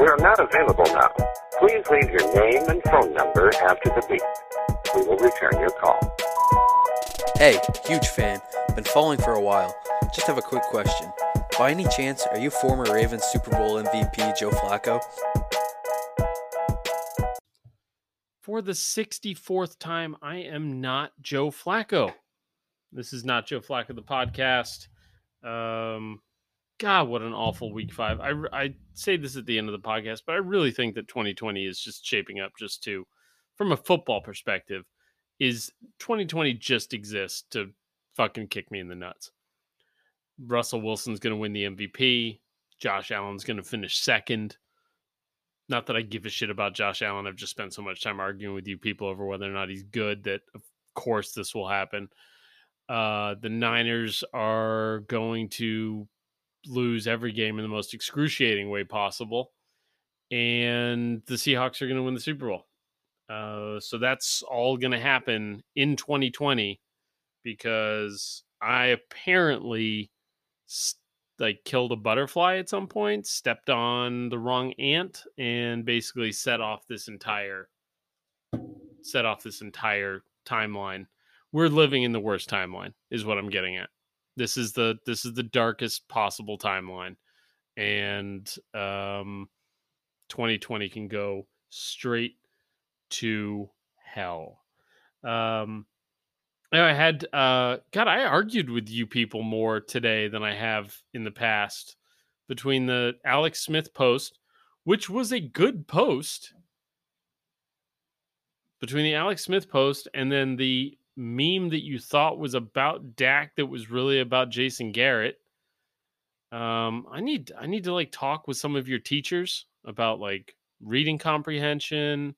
We are not available now. Please leave your name and phone number after the beep. We will return your call. Hey, huge fan. Been following for a while. Just have a quick question. By any chance, are you former Ravens Super Bowl MVP Joe Flacco? For the 64th time, I am not Joe Flacco. This is not Joe Flacco, the podcast. Um, God, what an awful week five. I, I say this at the end of the podcast, but I really think that 2020 is just shaping up just to, from a football perspective, is 2020 just exists to fucking kick me in the nuts. Russell Wilson's going to win the MVP. Josh Allen's going to finish second. Not that I give a shit about Josh Allen. I've just spent so much time arguing with you people over whether or not he's good that, of course, this will happen. Uh, the Niners are going to lose every game in the most excruciating way possible. And the Seahawks are going to win the Super Bowl. Uh, so that's all going to happen in 2020 because I apparently like killed a butterfly at some point, stepped on the wrong ant, and basically set off this entire set off this entire timeline. We're living in the worst timeline, is what I'm getting at. This is the this is the darkest possible timeline, and um, 2020 can go straight to hell. Um, I had uh, God, I argued with you people more today than I have in the past between the Alex Smith post, which was a good post, between the Alex Smith post and then the meme that you thought was about Dak that was really about Jason Garrett. Um, I need I need to like talk with some of your teachers about like reading comprehension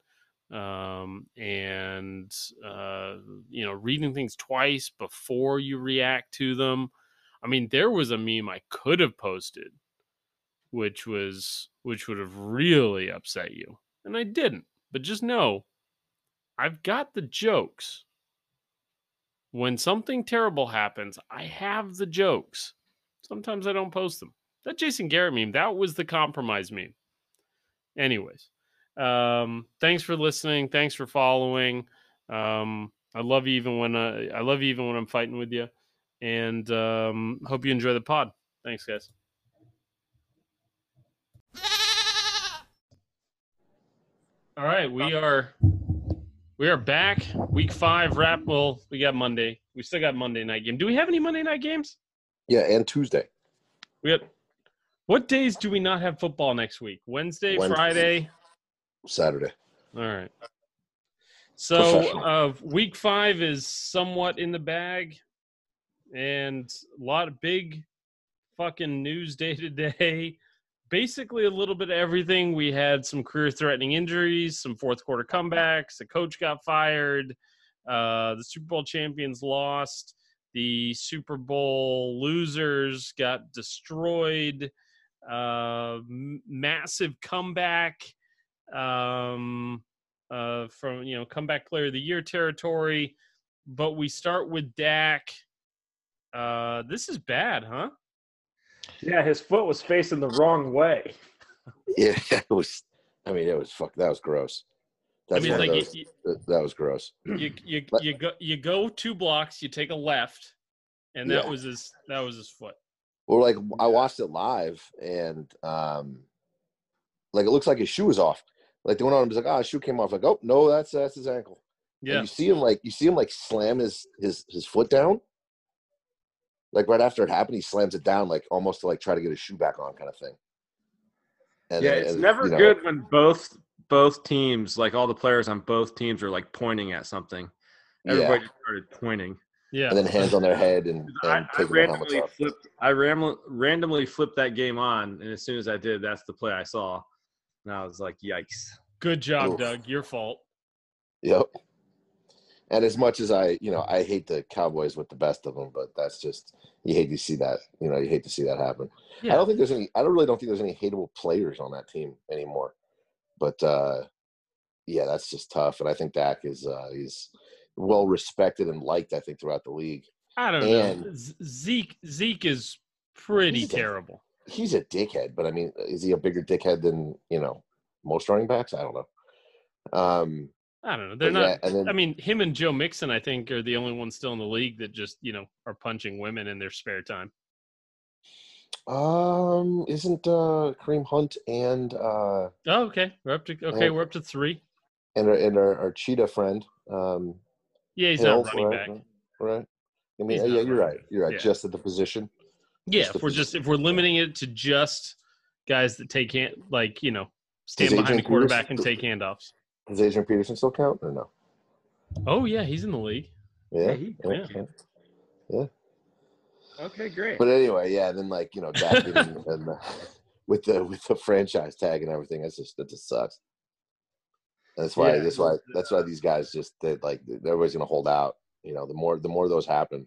um, and uh, you know reading things twice before you react to them. I mean, there was a meme I could have posted, which was which would have really upset you, and I didn't. But just know, I've got the jokes when something terrible happens, I have the jokes. Sometimes I don't post them. That Jason Garrett meme, that was the compromise meme. Anyways, um, thanks for listening. Thanks for following. Um, I love you even when I, I love you even when I'm fighting with you. And um, hope you enjoy the pod. Thanks, guys. All right, we are we are back. Week five wrap. Well, we got Monday. We still got Monday night game. Do we have any Monday night games? Yeah, and Tuesday. We got. What days do we not have football next week? Wednesday, Wednesday Friday, Saturday. All right. So, uh, week five is somewhat in the bag, and a lot of big fucking news day to day basically a little bit of everything. We had some career threatening injuries, some fourth quarter comebacks, the coach got fired, uh, the Super Bowl champions lost, the Super Bowl losers got destroyed, uh, m- massive comeback um, uh, from, you know, comeback player of the year territory. But we start with Dak. Uh, this is bad, huh? Yeah, his foot was facing the wrong way. Yeah, it was. I mean, it was fuck. That was gross. That's I mean, like those, you, that was gross. You you you go you go two blocks, you take a left, and that yeah. was his that was his foot. Well, like I watched it live, and um, like it looks like his shoe is off. Like the one on was like, oh, his shoe came off. Like, oh no, that's that's his ankle. Yeah. And you see him like you see him like slam his his his foot down, like right after it happened, he slams it down, like almost to like try to get his shoe back on, kind of thing. And yeah, it's never you know, good when both both teams, like all the players on both teams, are like pointing at something. Everybody yeah. started pointing. Yeah. And then hands on their head and, and I, I randomly flipped. I ram- randomly flipped that game on, and as soon as I did, that's the play I saw, and I was like, "Yikes!" Good job, Oof. Doug. Your fault. Yep. And as much as I, you know, I hate the Cowboys with the best of them, but that's just you hate to see that. You know, you hate to see that happen. Yeah. I don't think there's any. I don't really don't think there's any hateable players on that team anymore. But uh yeah, that's just tough. And I think Dak is uh he's well respected and liked. I think throughout the league. I don't and know. Zeke Zeke is pretty he's terrible. A, he's a dickhead, but I mean, is he a bigger dickhead than you know most running backs? I don't know. Um, I don't know. They're not. Yeah, then, I mean, him and Joe Mixon, I think, are the only ones still in the league that just you know are punching women in their spare time. Um, isn't uh Kareem Hunt and uh? Oh, okay. We're up to okay. And, we're up to three. And our, and our, our cheetah friend. Um, yeah, he's Hill, not running right, back. Right. I mean, yeah, you're right. You're right. Yeah. Just at the position. Yeah, if we're position. just if we're limiting it to just guys that take hand, like you know, stand Does behind the quarterback Peterson, and take handoffs. Does Adrian Peterson still count or no? Oh yeah, he's in the league. Yeah. Yeah. yeah. yeah. Okay, great. But anyway, yeah. Then like you know, and, and uh, with the with the franchise tag and everything, that's just that just sucks. That's why. Yeah. That's why. That's why these guys just they like everybody's gonna hold out. You know, the more the more those happen.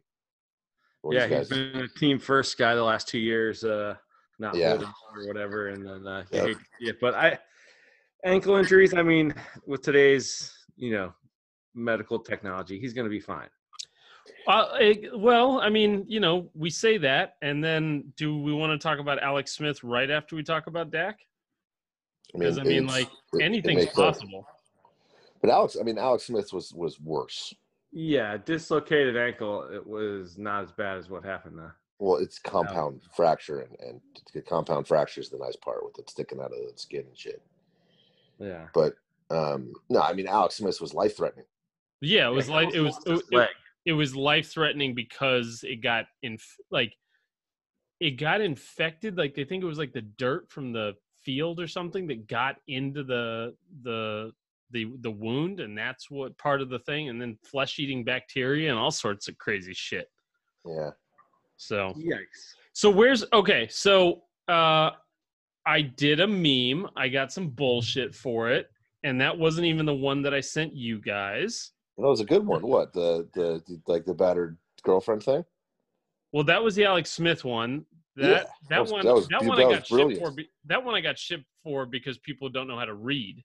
Yeah, he's been a team first guy the last two years. Uh, not yeah. or whatever, and then uh, yep. yeah. But I ankle injuries. I mean, with today's you know medical technology, he's gonna be fine. Uh, it, well, I mean, you know, we say that, and then do we want to talk about Alex Smith right after we talk about Dak? Because I mean, I mean like it, anything's it possible. Sense. But Alex, I mean, Alex Smith was was worse. Yeah, dislocated ankle. It was not as bad as what happened there. Well, it's compound fracture, and, and compound fracture is the nice part with it sticking out of the skin and shit. Yeah. But um no, I mean, Alex Smith was life threatening. Yeah, it was like it was it, it, it was life threatening because it got in like it got infected. Like they think it was like the dirt from the field or something that got into the the the the wound and that's what part of the thing and then flesh eating bacteria and all sorts of crazy shit yeah so yikes so where's okay so uh i did a meme i got some bullshit for it and that wasn't even the one that i sent you guys that was a good one what the the, like the battered girlfriend thing well that was the alex smith one that yeah, that, that was, one that, was, that dude, one I got shipped for. That one I got shipped for because people don't know how to read.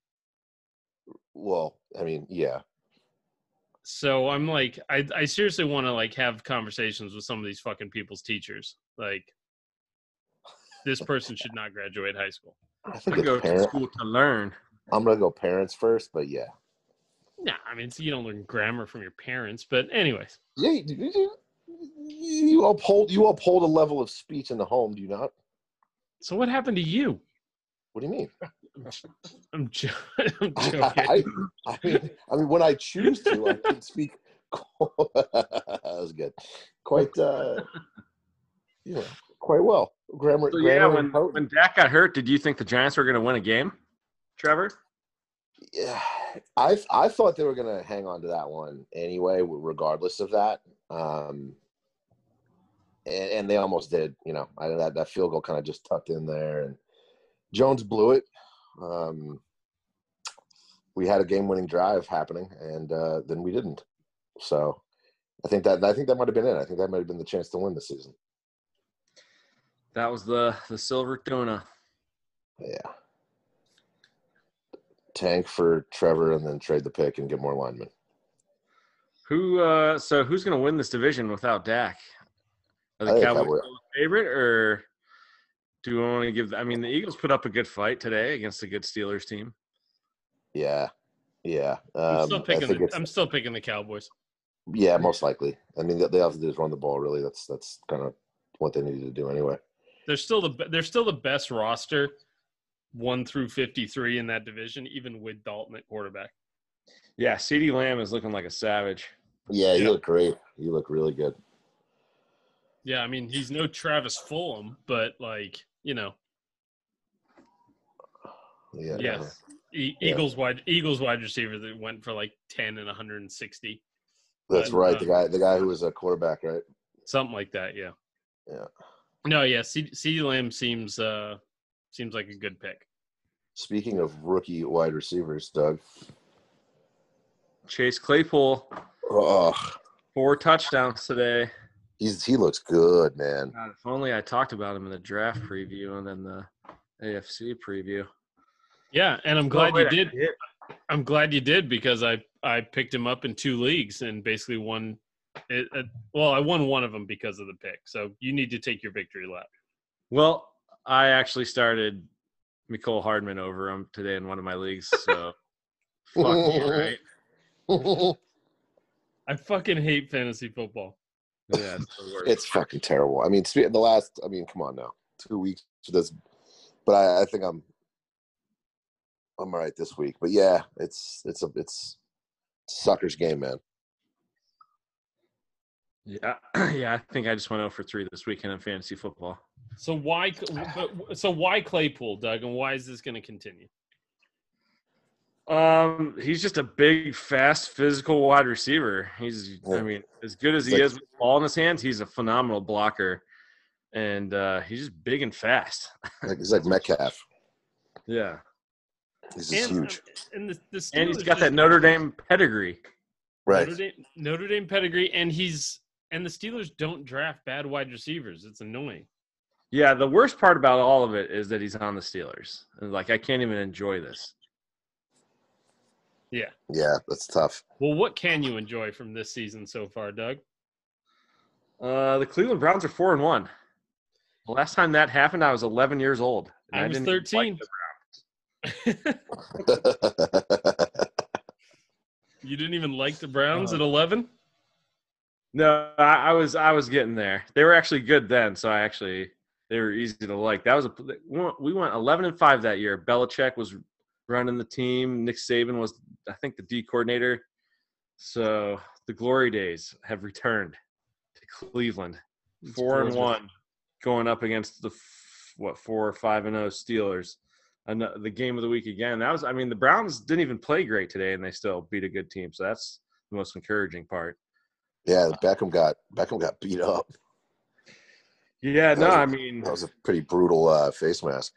Well, I mean, yeah. So I'm like, I I seriously want to like have conversations with some of these fucking people's teachers. Like, this person should not graduate high school. I think I go parent. to school to learn. I'm gonna go parents first, but yeah. Nah, I mean, so you don't learn grammar from your parents, but anyways. Yeah, you, you uphold you uphold a level of speech in the home, do you not? So what happened to you? What do you mean? I'm, jo- I'm joking. I, I, mean, I mean, when I choose to, I can speak. that was good. Quite, uh, you know, quite well. So, yeah, when when Dak got hurt, did you think the Giants were going to win a game, Trevor? Yeah, I I thought they were going to hang on to that one anyway, regardless of that. Um, and, and they almost did. You know, I, that that field goal kind of just tucked in there, and Jones blew it. Um, we had a game-winning drive happening, and uh, then we didn't. So I think that I think that might have been it. I think that might have been the chance to win the season. That was the the silver tuna. Yeah. Tank for Trevor, and then trade the pick and get more linemen. Who? uh So who's going to win this division without Dak? Are the Cowboys Cowboy. favorite, or do we want to give? I mean, the Eagles put up a good fight today against a good Steelers team. Yeah, yeah. Um, I'm still picking. The, I'm still picking the Cowboys. Yeah, most likely. I mean, they have to do is run the ball. Really, that's that's kind of what they needed to do anyway. They're still the they're still the best roster, one through fifty three in that division, even with Dalton at quarterback. Yeah, CeeDee Lamb is looking like a savage. Yeah, you yeah. look great. You look really good. Yeah, I mean, he's no Travis Fulgham, but like you know. Yeah. Yes. E- Eagles yeah. wide Eagles wide receiver that went for like ten and 160. That's but, right. Uh, the guy, the guy who was a quarterback, right? Something like that. Yeah. Yeah. No, yeah. CeeDee Lamb seems uh seems like a good pick. Speaking of rookie wide receivers, Doug. Chase Claypool. Oh. Four touchdowns today. He's he looks good, man. God, if only I talked about him in the draft preview and then the AFC preview. Yeah, and I'm glad oh, you did. I'm glad you did because I I picked him up in two leagues and basically won. It, it, well, I won one of them because of the pick. So you need to take your victory lap. Well, I actually started Mecole Hardman over him today in one of my leagues. So fuck you, right? I fucking hate fantasy football. Yeah, it's, it's fucking terrible. I mean, the last. I mean, come on now, two weeks for this, but I, I think I'm I'm all right this week. But yeah, it's it's a it's sucker's game, man. Yeah, yeah. I think I just went over for three this weekend in fantasy football. So why? So why Claypool, Doug, and why is this going to continue? Um, he's just a big, fast, physical wide receiver. He's, yeah. I mean, as good as he like, is with the ball in his hands, he's a phenomenal blocker, and uh, he's just big and fast. Like he's like Metcalf. Yeah, he's just and, huge. And the, the and he's got that Notre Dame pedigree. Right. Notre Dame, Notre Dame pedigree, and he's and the Steelers don't draft bad wide receivers. It's annoying. Yeah, the worst part about all of it is that he's on the Steelers. Like I can't even enjoy this. Yeah. Yeah, that's tough. Well, what can you enjoy from this season so far, Doug? Uh, the Cleveland Browns are four and one. The last time that happened, I was 11 years old. I was 13. you didn't even like the Browns uh, at 11? No, I, I, was I was getting there. They were actually good then, so I actually they were easy to like. That was a we went 11 and 5 that year. Belichick was running the team. Nick Saban was I think the D coordinator. So the glory days have returned to Cleveland. 4 and 1 going up against the what 4 or 5 and 0 Steelers and the game of the week again. That was, I mean, the Browns didn't even play great today, and they still beat a good team. So that's the most encouraging part. Yeah, Beckham got Beckham got beat up. Yeah, no, I mean that was a pretty brutal uh, face mask.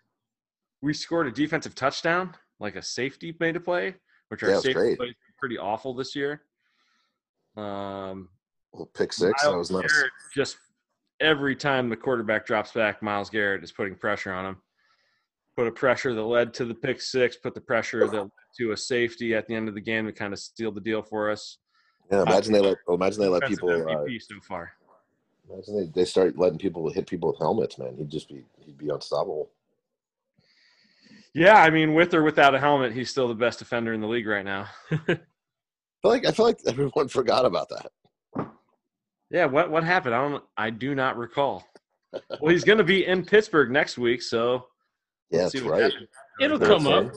We scored a defensive touchdown, like a safety made a play, which our yeah, safety plays pretty awful this year. Um, well, pick six. Myles that was nice. Garrett just every time the quarterback drops back, Myles Garrett is putting pressure on him put a pressure that led to the pick six, put the pressure that led to a safety at the end of the game to kind of steal the deal for us. Yeah, imagine they let imagine they let people uh, so far. Imagine they, they start letting people hit people with helmets, man. He'd just be he'd be unstoppable. Yeah, I mean, with or without a helmet, he's still the best defender in the league right now. I feel like I feel like everyone forgot about that. Yeah, what what happened? I don't I do not recall. well, he's going to be in Pittsburgh next week, so yeah, that's right. It'll the come return. up.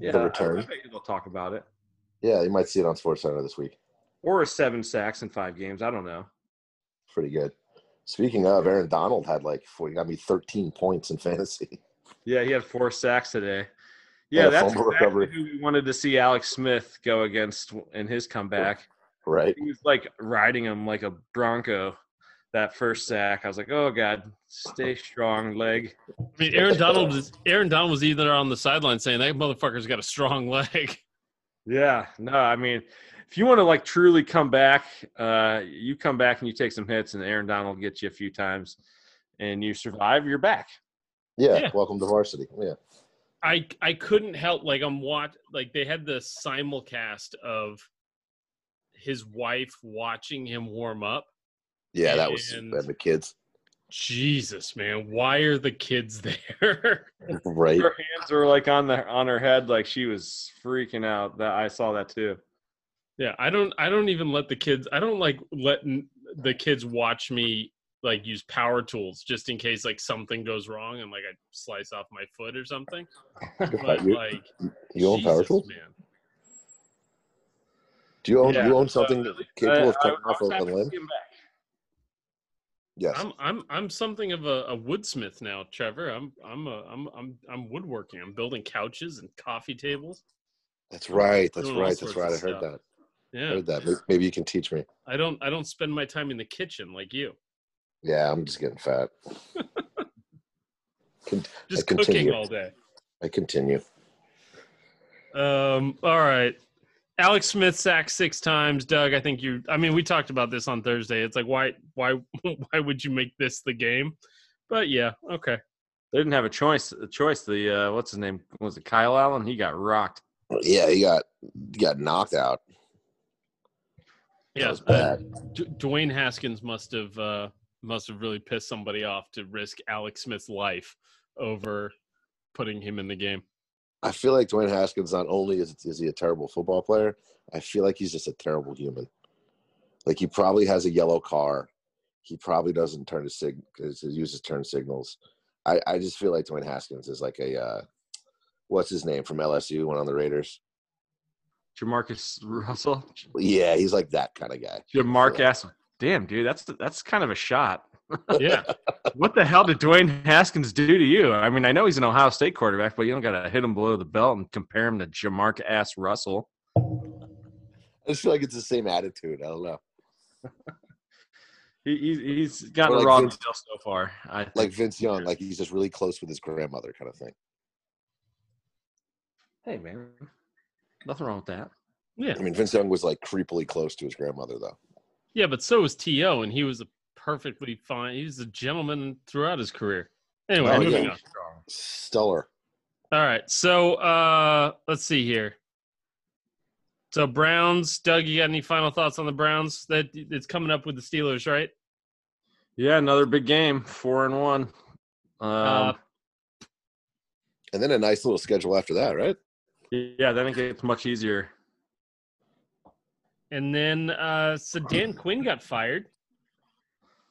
Yeah, the return. They'll talk about it. Yeah, you might see it on Sports Center this week. Or a seven sacks in five games. I don't know. Pretty good. Speaking of, Aaron Donald had like four, he got me 13 points in fantasy. Yeah, he had four sacks today. Yeah, that's exactly who we wanted to see Alex Smith go against in his comeback. Right. He was like riding him like a Bronco that first sack. I was like, oh god, stay strong, leg. I mean, Aaron Donald was Aaron Donald was either on the sideline saying that motherfucker's got a strong leg. Yeah, no, I mean, if you want to like truly come back, uh, you come back and you take some hits, and Aaron Donald gets you a few times, and you survive. You're back. Yeah, yeah. welcome to varsity. Yeah. I I couldn't help like I'm watch like they had the simulcast of his wife watching him warm up yeah, that was and the kids. Jesus, man, why are the kids there? right. Her hands were like on the on her head, like she was freaking out. That I saw that too. Yeah, I don't. I don't even let the kids. I don't like letting the kids watch me like use power tools just in case like something goes wrong and like I slice off my foot or something. But you, like, you own Jesus, power tools, man. Do you own yeah, you own something uh, capable of cutting off a limb? Yes. I'm I'm I'm something of a, a woodsmith now, Trevor. I'm I'm a, I'm I'm I'm woodworking. I'm building couches and coffee tables. That's right. That's right. That's right. I heard that. Yeah. heard that. Maybe you can teach me. I don't. I don't spend my time in the kitchen like you. Yeah, I'm just getting fat. Con- just cooking all day. I continue. Um. All right. Alex Smith sacked six times. Doug, I think you. I mean, we talked about this on Thursday. It's like, why, why, why would you make this the game? But yeah, okay. They didn't have a choice. A choice. The uh, what's his name? Was it Kyle Allen? He got rocked. Yeah, he got he got knocked out. Yeah, uh, D- Dwayne Haskins must have uh, must have really pissed somebody off to risk Alex Smith's life over putting him in the game. I feel like Dwayne Haskins not only is, is he a terrible football player, I feel like he's just a terrible human. Like he probably has a yellow car. He probably doesn't turn his sig because he uses turn signals. I, I just feel like Dwayne Haskins is like a uh, what's his name from LSU went on the Raiders. Jamarcus Russell. Yeah, he's like that kind of guy. Jamarcus. Damn, dude, that's that's kind of a shot. yeah. what the hell did Dwayne Haskins do to you? I mean, I know he's an Ohio State quarterback, but you don't got to hit him below the belt and compare him to Jamarcus ass Russell. I just feel like it's the same attitude. I don't know. he, he's gotten like wrong Vince, so far. I like Vince Young, like he's just really close with his grandmother, kind of thing. Hey, man, nothing wrong with that. Yeah, I mean, Vince Young was like creepily close to his grandmother, though. Yeah, but so was To, and he was a perfectly fine. He was a gentleman throughout his career. Anyway, oh, moving yeah. on. Stellar. All right, so uh let's see here. So Browns, Doug, you got any final thoughts on the Browns? That it's coming up with the Steelers, right? Yeah, another big game, four and one. Um, uh, and then a nice little schedule after that, right? Yeah, then it gets much easier. And then uh so Dan Quinn got fired.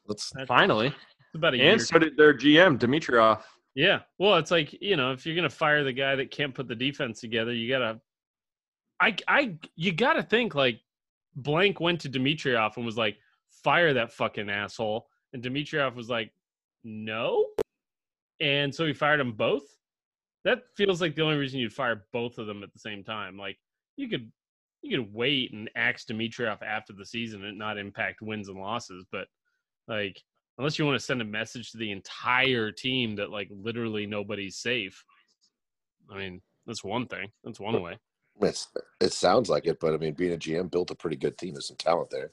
Let's finally. It's about a and year. so did their GM Dimitroff. Yeah. Well, it's like, you know, if you're gonna fire the guy that can't put the defense together, you gotta I I you gotta think like blank went to Dimitroff and was like, fire that fucking asshole. And Dimitroff was like, No. And so he fired them both. That feels like the only reason you'd fire both of them at the same time. Like you could you could wait and axe Dimitroff after the season and not impact wins and losses, but like unless you want to send a message to the entire team that like literally nobody's safe. I mean, that's one thing. That's one way. It's, it sounds like it, but I mean, being a GM built a pretty good team. There's some talent there.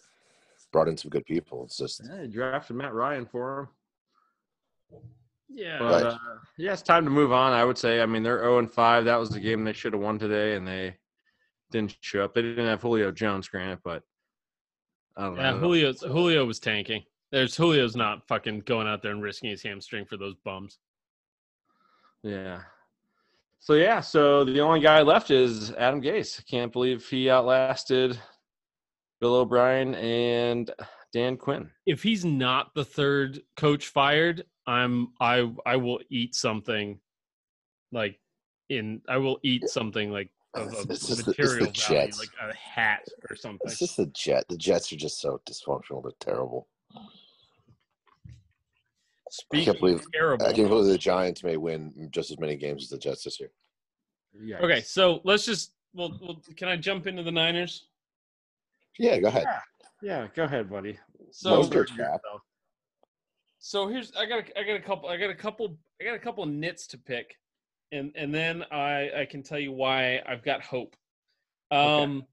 Brought in some good people. It's just yeah, drafted Matt Ryan for him. Yeah, but, uh, yeah, it's time to move on. I would say. I mean, they're zero oh and five. That was the game they should have won today, and they didn't show up. They didn't have Julio Jones, granted, but I don't yeah, know. Julio Julio was tanking. There's Julio's not fucking going out there and risking his hamstring for those bums. Yeah. So yeah, so the only guy left is Adam Gase. Can't believe he outlasted Bill O'Brien and Dan Quinn. If he's not the third coach fired, I'm I I will eat something like in I will eat something like of, of it's just material the, it's the value, Jets. like a hat or something. It's just the Jet. The Jets are just so dysfunctional. They're terrible. Speaking I can't believe terrible. I can't believe the Giants may win just as many games as the Jets this year. Yikes. Okay, so let's just well, well, can I jump into the Niners? Yeah, go ahead. Yeah, yeah go ahead, buddy. So, so here's I got a, I got a couple I got a couple I got a couple nits to pick, and and then I I can tell you why I've got hope. Um,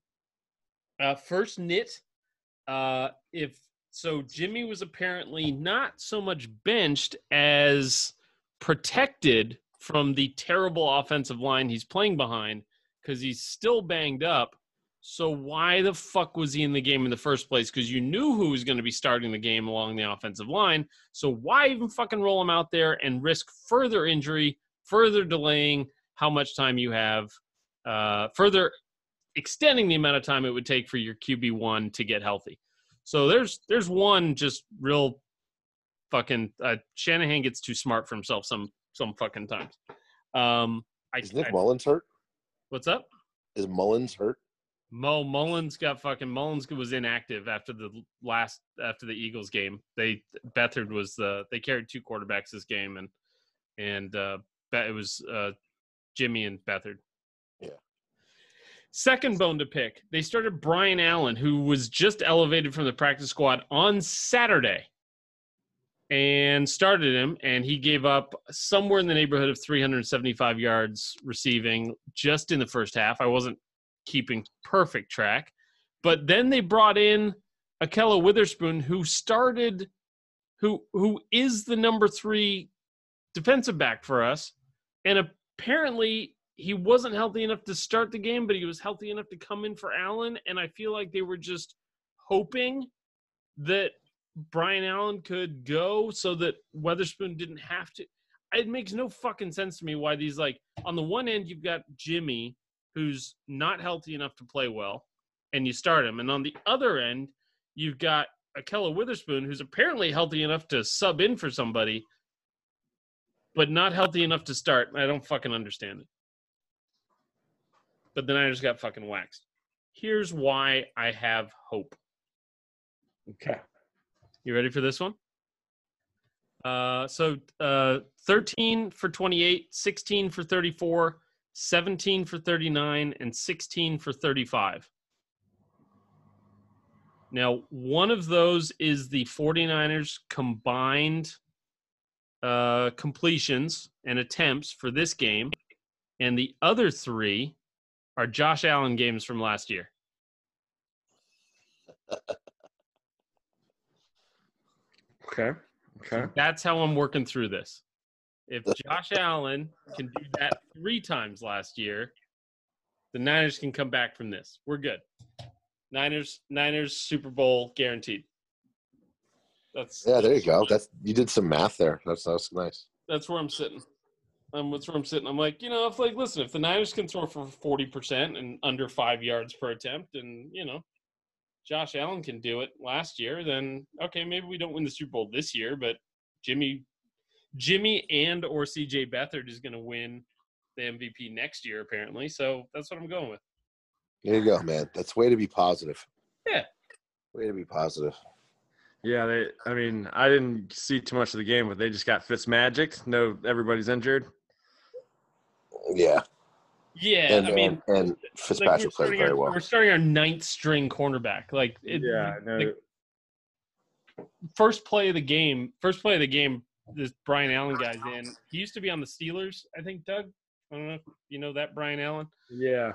okay. uh, first nit, uh, if so Jimmy was apparently not so much benched as protected from the terrible offensive line he's playing behind because he's still banged up. So why the fuck was he in the game in the first place? Because you knew who was going to be starting the game along the offensive line. So why even fucking roll him out there and risk further injury, further delaying how much time you have, uh, further extending the amount of time it would take for your QB one to get healthy? So there's there's one just real fucking uh, Shanahan gets too smart for himself some some fucking times. Um, I, Is Nick I, Mullens hurt? What's up? Is Mullens hurt? Mo Mullens got fucking Mullens was inactive after the last after the Eagles game. They Beathard was the they carried two quarterbacks this game and and uh it was uh Jimmy and Beathard. Yeah. Second bone to pick. They started Brian Allen, who was just elevated from the practice squad on Saturday and started him, and he gave up somewhere in the neighborhood of 375 yards receiving just in the first half. I wasn't keeping perfect track, but then they brought in Ahkello Witherspoon, who started, who who is the number three defensive back for us, and apparently he wasn't healthy enough to start the game, but he was healthy enough to come in for Allen, and I feel like they were just hoping that Brian Allen could go so that Witherspoon didn't have to. It makes no fucking sense to me why these like on the one end you've got Jimmy who's not healthy enough to play well, and you start him, and on the other end you've got Ahkello Witherspoon who's apparently healthy enough to sub in for somebody, but not healthy enough to start. I don't fucking understand it. But then I just got fucking waxed. Here's why I have hope. Okay. You ready for this one? Uh, so uh, 13 for 28, 16 for 34, 17 for 39, and 16 for 35. Now, one of those is the 49ers combined uh, completions and attempts for this game, and the other three are Josh Allen games from last year. Okay. Okay. That's how I'm working through this. If Josh Allen can do that three times last year, the Niners can come back from this. We're good. Niners, Niners Super Bowl guaranteed. That's yeah. There you go. That's you did some math there. That's that's nice. That's where I'm sitting. Um, that's where I'm sitting. I'm like, you know, if like, listen, if the Niners can throw for forty percent and under five yards per attempt, and you know, Josh Allen can do it last year, then okay, maybe we don't win the Super Bowl this year, but Jimmy, Jimmy and or CJ Beathard is going to win the MVP next year, apparently. So that's what I'm going with. There you go, man. That's way to be positive. Yeah. Way to be positive. Yeah, they. I mean, I didn't see too much of the game, but they just got Fitz magic. No, everybody's injured. Yeah. Yeah, and, I mean, uh, and, and Fitzpatrick like played very our, well. We're starting our ninth string cornerback. Like, it, yeah, no. like, first play of the game, first play of the game, this Brian Allen guy's in. He used to be on the Steelers, I think. Doug, I don't know if you know that Brian Allen. Yeah.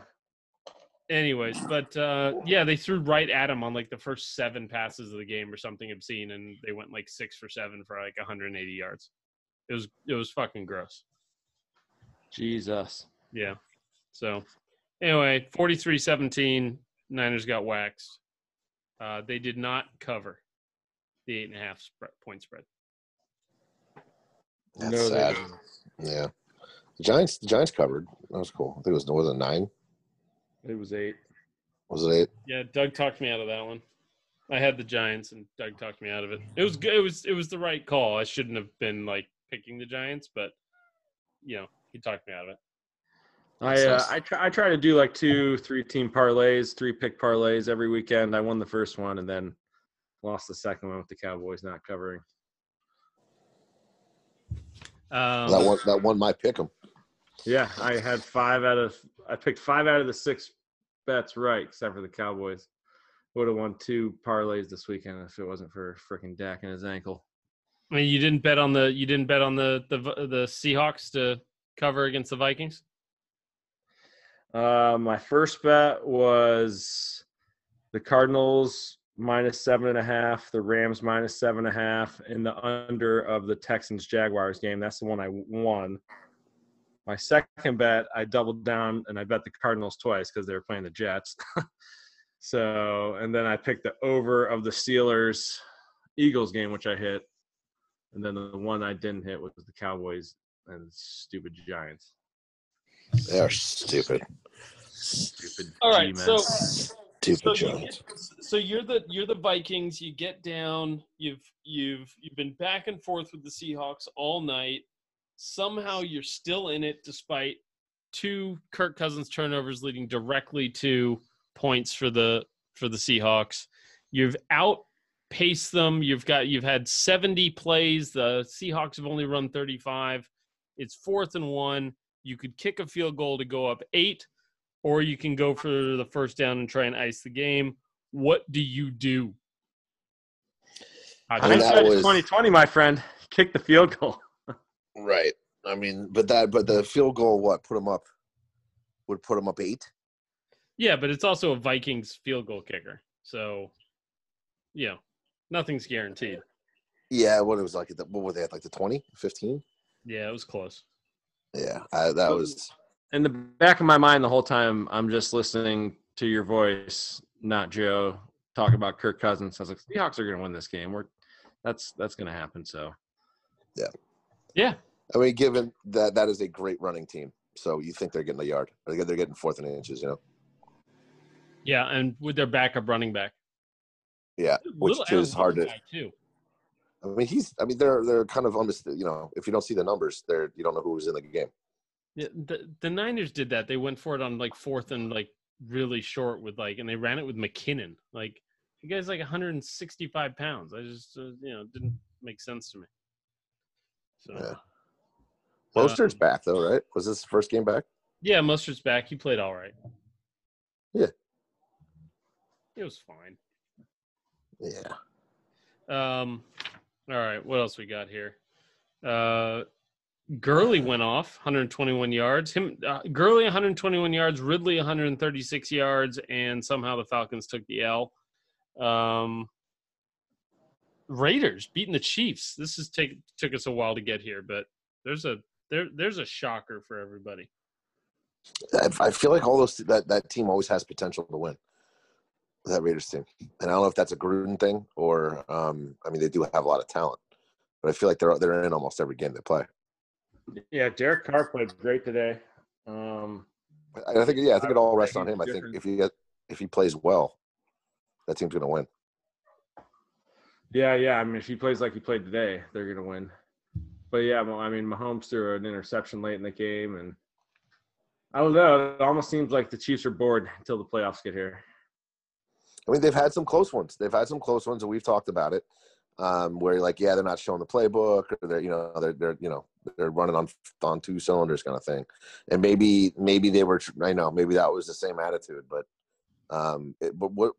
Anyways, but uh, yeah, they threw right at him on like the first seven passes of the game or something obscene, and they went like six for seven for like 180 yards. It was it was fucking gross. Jesus. Yeah. So, anyway, 43 17, Niners got waxed. Uh, they did not cover the eight and a half spread, point spread. That's no, sad. Yeah. The Giants, the Giants covered. That was cool. I think it was more than nine. It was eight. Was it eight? Yeah, Doug talked me out of that one. I had the Giants, and Doug talked me out of it. It was good. It was it was the right call. I shouldn't have been like picking the Giants, but you know he talked me out of it. I uh, I try I try to do like two three team parlays, three pick parlays every weekend. I won the first one and then lost the second one with the Cowboys not covering. Um, that one that one might pick them. Yeah, I had five out of I picked five out of the six bets right, except for the Cowboys. Would have won two parlays this weekend if it wasn't for freaking Dak and his ankle. I mean, you didn't bet on the you didn't bet on the the the Seahawks to cover against the Vikings. Uh, my first bet was the Cardinals minus seven and a half, the Rams minus seven and a half, and the under of the Texans Jaguars game. That's the one I won. My second bet, I doubled down and I bet the Cardinals twice because they were playing the Jets. so, and then I picked the over of the Steelers Eagles game, which I hit. And then the one I didn't hit was the Cowboys and stupid Giants. They are stupid. Stupid. All right, so stupid so, you, so you're the you're the Vikings. You get down. You've you've you've been back and forth with the Seahawks all night. Somehow you're still in it, despite two Kirk Cousins turnovers leading directly to points for the for the Seahawks. You've outpaced them. You've got you've had 70 plays. The Seahawks have only run 35. It's fourth and one. You could kick a field goal to go up eight, or you can go for the first down and try and ice the game. What do you do? Hindsight was 2020, my friend. Kick the field goal. right. I mean, but that, but the field goal, what put them up? Would put them up eight. Yeah, but it's also a Vikings field goal kicker, so you know, nothing's guaranteed. Yeah, what it was like, what were they at, like the 20, 15? Yeah, it was close. Yeah, I, that was. In the back of my mind, the whole time, I'm just listening to your voice, not Joe, talking about Kirk Cousins. I was like, the Seahawks are going to win this game. We're that's that's going to happen. So, yeah, yeah. I mean, given that that is a great running team, so you think they're getting a yard? They're getting fourth and inches, you know. Yeah, and with their backup running back. Yeah, which is hard to. Too. I mean, he's. I mean, they're they're kind of almost. You know, if you don't see the numbers, they're you don't know who was in the game. Yeah, the the Niners did that. They went for it on like fourth and like really short with like, and they ran it with McKinnon. Like, the guy's like 165 pounds. I just uh, you know didn't make sense to me. So. Yeah. Mostert's uh, back though, right? Was this first game back? Yeah, Mostert's back. He played all right. Yeah. It was fine. Yeah. Um. All right. What else we got here? Uh, Gurley went off 121 yards. Him, uh, Gurley 121 yards. Ridley 136 yards, and somehow the Falcons took the L. Um, Raiders beating the Chiefs. This is take took us a while to get here, but there's a there there's a shocker for everybody. I feel like all those that that team always has potential to win. That Raiders team, and I don't know if that's a Gruden thing or um, I mean they do have a lot of talent, but I feel like they're they're in almost every game they play. Yeah, Derek Carr played great today. Um, I think yeah, I think it all rests on him. I think if he if he plays well, that team's going to win. Yeah, yeah. I mean, if he plays like he played today, they're going to win. But yeah, well, I mean, Mahomes threw an interception late in the game, and I don't know. It almost seems like the Chiefs are bored until the playoffs get here. I mean, they've had some close ones. They've had some close ones, and we've talked about it. Um, where like, yeah, they're not showing the playbook, or they're you know they're they're you know they're running on on two cylinders kind of thing. And maybe maybe they were. I know maybe that was the same attitude, but um, it, but what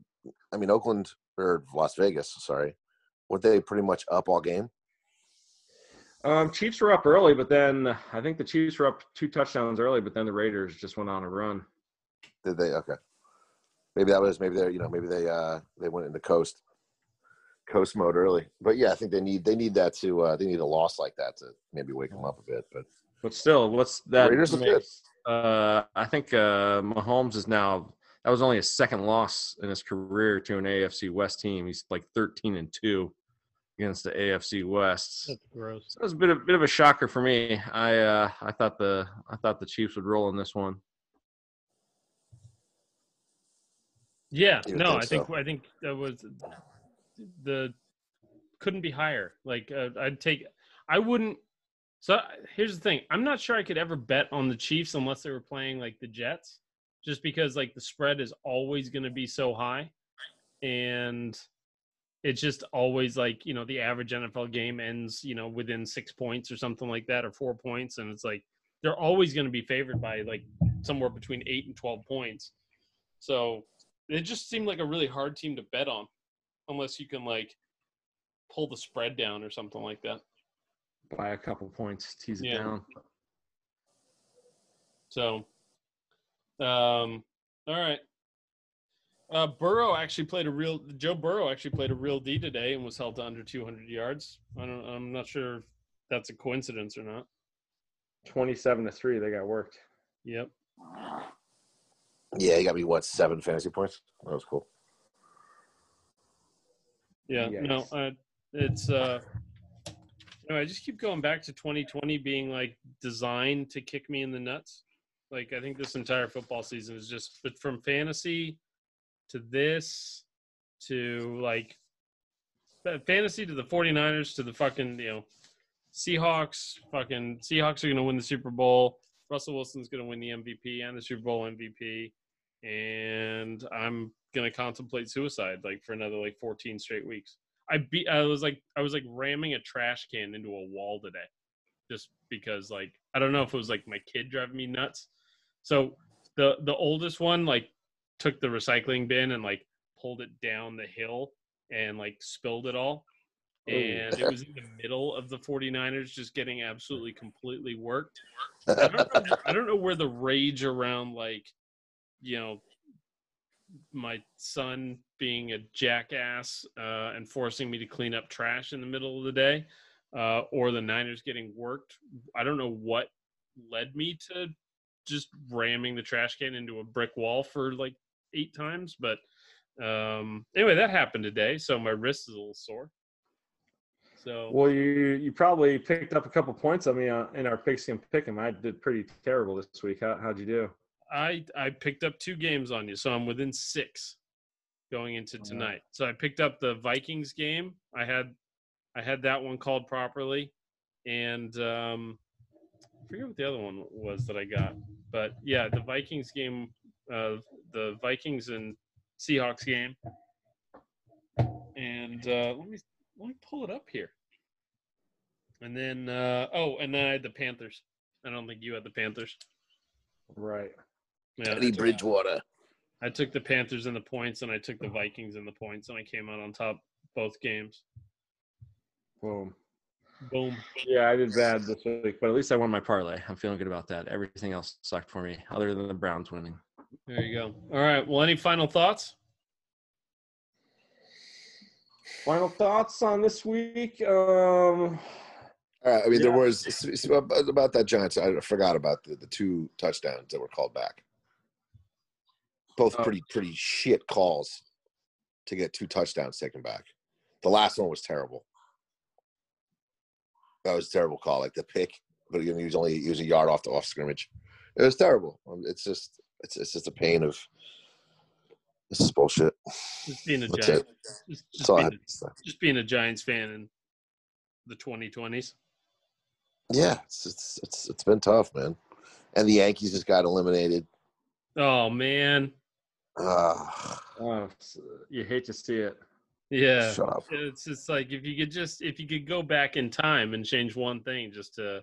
I mean, Oakland or Las Vegas, sorry, were they pretty much up all game? Um, Chiefs were up early, but then I think the Chiefs were up two touchdowns early, but then the Raiders just went on a run. Did they? Okay. Maybe that was maybe they you know maybe they uh they went into coast coast mode early. But yeah, I think they need they need that to uh they need a loss like that to maybe wake them up a bit. But but still, what's that? Raiders makes, uh, I think uh Mahomes is now that was only his second loss in his career to an AFC West team. He's like 13 and 2 against the AFC West. That's gross. So it was a bit of bit of a shocker for me. I uh I thought the I thought the Chiefs would roll in this one. Yeah, no, think I think so. I think that was the couldn't be higher. Like uh, I'd take I wouldn't so here's the thing. I'm not sure I could ever bet on the Chiefs unless they were playing like the Jets just because like the spread is always going to be so high and it's just always like you know the average nfl game ends you know within six points or something like that or four points and it's like they're always going to be favored by like somewhere between eight and 12 points so it just seemed like a really hard team to bet on unless you can like pull the spread down or something like that by a couple points tease it yeah. down so um, all right. Uh, Burrow actually played a real. Joe Burrow actually played a real D today and was held to under 200 yards. I don't. I'm not sure if that's a coincidence or not. 27 to three, they got worked. Yep. Yeah, he got me what seven fantasy points. That was cool. Yeah. Yes. No. Uh, it's. uh you know, I just keep going back to 2020 being like designed to kick me in the nuts. Like I think this entire football season is just but from fantasy to this to like fantasy to the 49ers to the fucking, you know, Seahawks, fucking Seahawks are going to win the Super Bowl. Russell Wilson's going to win the MVP and the Super Bowl MVP and I'm going to contemplate suicide like for another like 14 straight weeks. I be I was like I was like ramming a trash can into a wall today just because like I don't know if it was like my kid driving me nuts so the the oldest one like took the recycling bin and like pulled it down the hill and like spilled it all. And it was in the middle of the 49ers just getting absolutely completely worked. I don't, know, I don't know where the rage around like, you know, my son being a jackass uh, and forcing me to clean up trash in the middle of the day, uh, or the Niners getting worked. I don't know what led me to just ramming the trash can into a brick wall for like eight times, but um, anyway, that happened today, so my wrist is a little sore. So well, you you probably picked up a couple points on me uh, in our pigskin pick'em. I did pretty terrible this week. How how'd you do? I I picked up two games on you, so I'm within six going into tonight. So I picked up the Vikings game. I had I had that one called properly, and um, I forget what the other one was that I got. But yeah, the Vikings game, uh, the Vikings and Seahawks game, and uh, let me let me pull it up here. And then uh, oh, and then I had the Panthers. I don't think you had the Panthers. Right. Yeah, Teddy Bridgewater. I took the Panthers in the points, and I took the Vikings in the points, and I came out on top both games. Boom. Boom. Yeah, I did bad this week, but at least I won my parlay. I'm feeling good about that. Everything else sucked for me, other than the Browns winning. There you go. All right. Well, any final thoughts? Final thoughts on this week? Um, uh, I mean, yeah. there was about that Giants. I forgot about the, the two touchdowns that were called back. Both pretty pretty shit calls to get two touchdowns taken back. The last one was terrible. That was a terrible call, like the pick, but again, he was only he was a yard off the off scrimmage. It was terrible. Um, it's just it's it's just a pain of this is bullshit. Just being a Giants, just, just, being a, just being a Giants fan in the 2020s. Yeah, it's, it's it's it's been tough, man. And the Yankees just got eliminated. Oh man. Uh, oh, you hate to see it. Yeah. Shut up. It's just like if you could just if you could go back in time and change one thing just to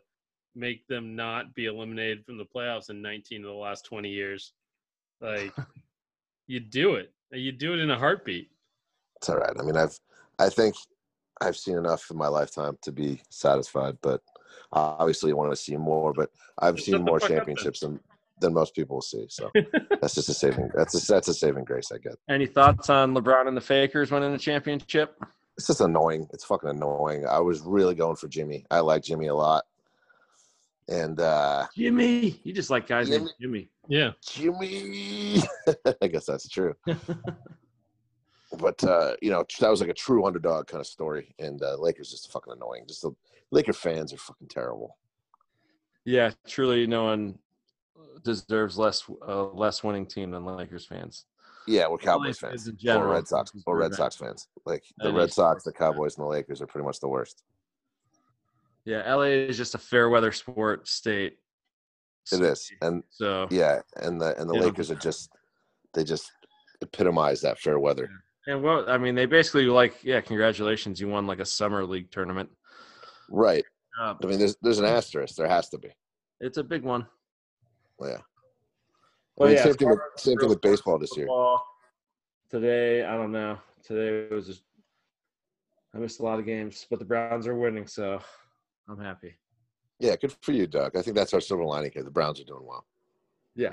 make them not be eliminated from the playoffs in 19 of the last 20 years. Like you do it. You do it in a heartbeat. It's all right. I mean, I've I think I've seen enough in my lifetime to be satisfied, but obviously I want to see more. But I've seen more championships than than most people will see. So that's just a saving. That's a that's a saving grace I get. Any thoughts on LeBron and the Fakers winning the championship? It's just annoying. It's fucking annoying. I was really going for Jimmy. I like Jimmy a lot. And uh Jimmy, you just like guys Jimmy, named Jimmy. Yeah. Jimmy. I guess that's true. but uh, you know, that was like a true underdog kind of story. And uh Lakers just fucking annoying. Just the Laker fans are fucking terrible. Yeah, truly no one deserves less uh, less winning team than Lakers fans. Yeah, we're Cowboys fans general, or Red Sox or Red Sox fans. Like the Red Sox, the Cowboys, and the Lakers are pretty much the worst. Yeah, LA is just a fair weather sport state. It is, and so yeah, and the and the Lakers are just they just epitomize that fair weather. And well, I mean, they basically like, yeah, congratulations, you won like a summer league tournament. Right. Um, I mean, there's there's an asterisk. There has to be. It's a big one. Yeah. Well, I mean, yeah, same thing with same thing with baseball this year. Today, I don't know. Today was just I missed a lot of games, but the Browns are winning, so I'm happy. Yeah, good for you, Doug. I think that's our silver lining here. The Browns are doing well. Yeah,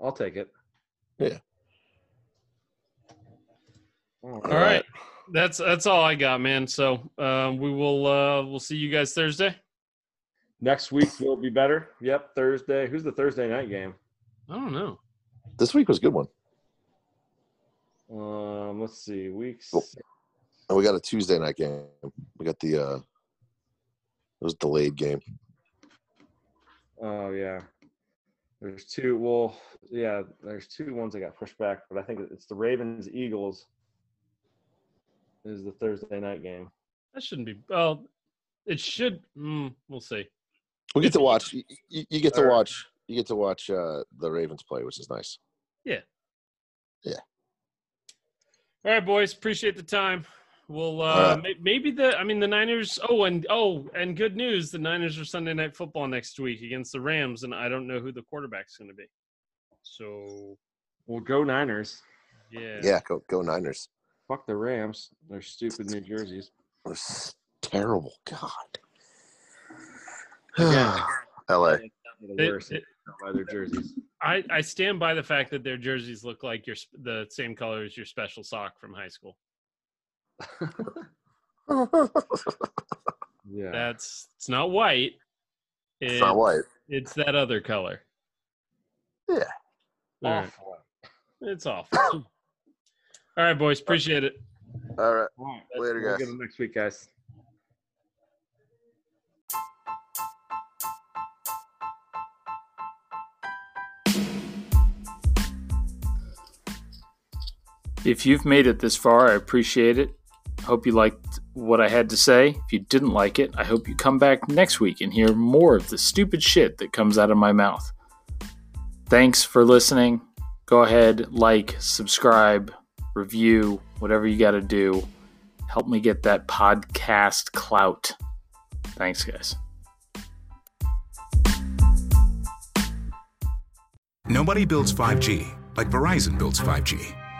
I'll take it. Yeah. All right. All right. That's that's all I got, man. So um, we will uh, we'll see you guys Thursday. Next week will be better. Yep, Thursday. Who's the Thursday night game? I don't know. This week was a good one. Um, let's see. Weeks. And we got a Tuesday night game. We got the uh it was delayed game. Oh yeah. There's two. Well, yeah, there's two ones that got pushed back, but I think it's the Ravens Eagles is the Thursday night game. That shouldn't be. Well, it should. Mm, we'll see. We get to watch. You, you get to watch. You get to watch uh, the Ravens play, which is nice. Yeah. Yeah. All right, boys. Appreciate the time. Well, uh, right. maybe the. I mean, the Niners. Oh, and oh, and good news: the Niners are Sunday Night Football next week against the Rams, and I don't know who the quarterback's going to be. So, well, go Niners. Yeah. Yeah, go go Niners. Fuck the Rams. They're stupid New Jerseys. They're terrible. God. Yeah. LA. It, it, their jerseys. I, I stand by the fact that their jerseys look like your the same color as your special sock from high school. yeah. That's it's not white. It's, it's not white. It's that other color. Yeah. Awful. Right. It's awful. All right, boys. Appreciate it. All right. All right. Later, we'll guys. Get them next week, guys. If you've made it this far, I appreciate it. Hope you liked what I had to say. If you didn't like it, I hope you come back next week and hear more of the stupid shit that comes out of my mouth. Thanks for listening. Go ahead, like, subscribe, review, whatever you got to do. Help me get that podcast clout. Thanks, guys. Nobody builds 5G like Verizon builds 5G